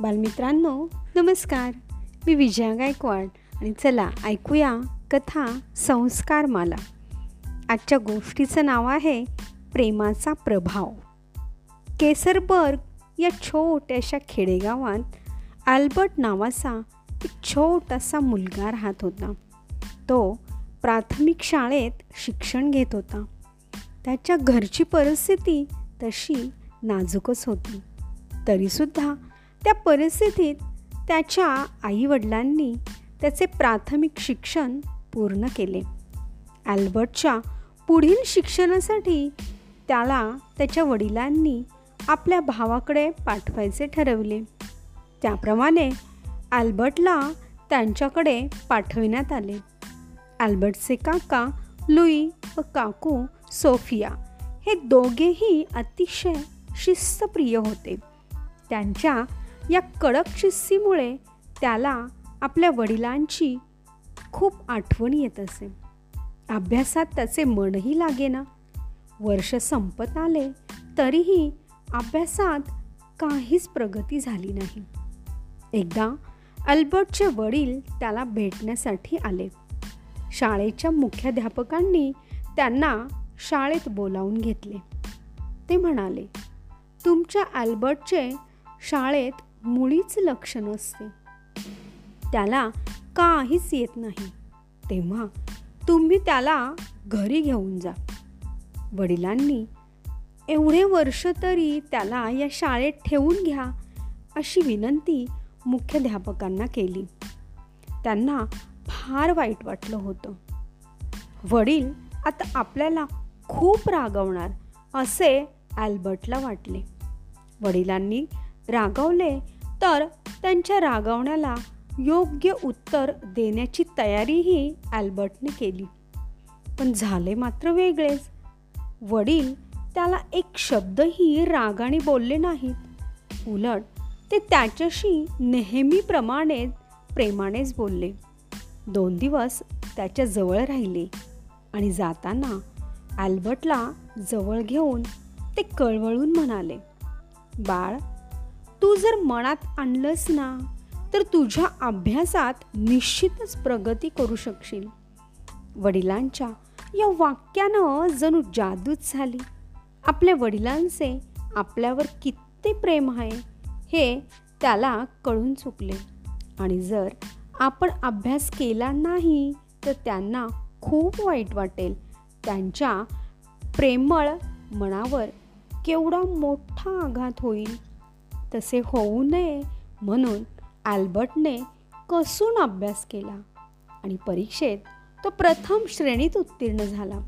बालमित्रांनो नमस्कार. मी विजया गायकवाड आणि चला ऐकूया कथा संस्कार माला आजच्या गोष्टीचं नाव आहे प्रेमाचा प्रभाव. केसरबर्ग या छोट्याशा खेडेगावात आल्बर्ट नावाचा एक छोटासा मुलगा राहत होता. तो प्राथमिक शाळेत शिक्षण घेत होता. त्याच्या घरची परिस्थिती तशी नाजूकच होती. तरीसुद्धा त्या परिस्थितीत त्याच्या आईवडिलांनी त्याचे प्राथमिक शिक्षण पूर्ण केले. ॲल्बर्टच्या पुढील शिक्षणासाठी त्याला त्याच्या वडिलांनी आपल्या भावाकडे पाठवायचे ठरवले. त्याप्रमाणे ॲल्बर्टला त्यांच्याकडे पाठविण्यात आले. ॲल्बर्टचे काका लुई व काकू सोफिया हे दोघेही अतिशय शिस्तप्रिय होते. त्यांच्या या कडक शिस्तीमुळे त्याला आपल्या वडिलांची खूप आठवण येत असे. अभ्यासात त्याचे मनही लागेना. वर्ष संपत आले तरीही अभ्यासात काहीच प्रगती झाली नाही. एकदा अल्बर्टचे वडील त्याला भेटण्यासाठी आले. शाळेच्या मुख्याध्यापकांनी त्यांना शाळेत बोलावून घेतले. ते म्हणाले तुमच्या अल्बर्टचे शाळेत मुळीच लक्ष नसते. त्याला काहीच येत नाही. तेव्हा तुम्ही त्याला घरी घेऊन जा. वडिलांनी एवढे वर्ष तरी त्याला या शाळेत ठेवून घ्या अशी विनंती मुख्याध्यापकांना केली. त्यांना फार वाईट वाटलं होतं. वडील आता आपल्याला खूप रागवणार असे ॲल्बर्टला वाटले. वडिलांनी रागवले तर त्यांच्या रागवण्याला योग्य उत्तर देण्याची तयारीही अल्बर्टने केली. पण झाले मात्र वेगळेच. वडील त्याला एक शब्दही रागाने बोलले नाहीत. उलट ते त्याच्याशी नेहमीप्रमाणेच प्रेमानेच बोलले. दोन दिवस त्याच्याजवळ राहिले आणि जाताना ॲल्बर्टला जवळ घेऊन ते कळवळून म्हणाले बाळ तू जर मनात आणलंस ना तर तुझ्या अभ्यासात निश्चितच प्रगती करू शकशील. वडिलांच्या या वाक्यानं जणू जादूच झाली. आपल्या वडिलांचे आपल्यावर किती प्रेम आहे हे त्याला कळून चुकले. आणि जर आपण अभ्यास केला नाही तर त्यांना खूप वाईट वाटेल. त्यांच्या प्रेमळ मनावर केवढा मोठा आघात होईल. तसे होऊ नये म्हणून आल्बर्टने कसून अभ्यास केला आणि परीक्षेत तो प्रथम श्रेणीत उत्तीर्ण झाला.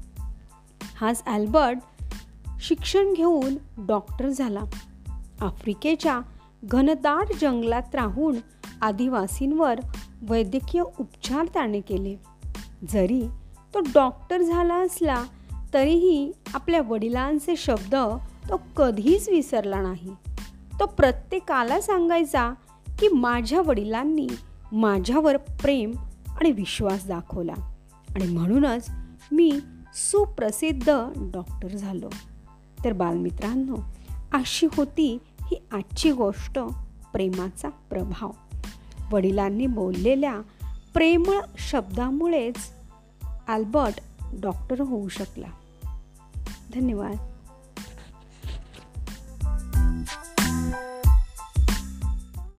हाच ॲल्बर्ट शिक्षण घेऊन डॉक्टर झाला. आफ्रिकेच्या घनदाट जंगलात राहून आदिवासींवर वैद्यकीय उपचार त्याने केले. जरी तो डॉक्टर झाला असला तरीही आपल्या वडिलांचे शब्द तो कधीच विसरला नाही. तो प्रत्येकाला सांगायचा की माझ्या वडिलांनी माझ्यावर प्रेम आणि विश्वास दाखवला. आणि म्हणूनच मी सुप्रसिद्ध डॉक्टर झालो. तर बालमित्रांनो अशी होती ही आजची गोष्ट प्रेमाचा प्रभाव. वडिलांनी बोललेल्या प्रेमळ शब्दामुळेच अल्बर्ट डॉक्टर होऊ शकला. धन्यवाद.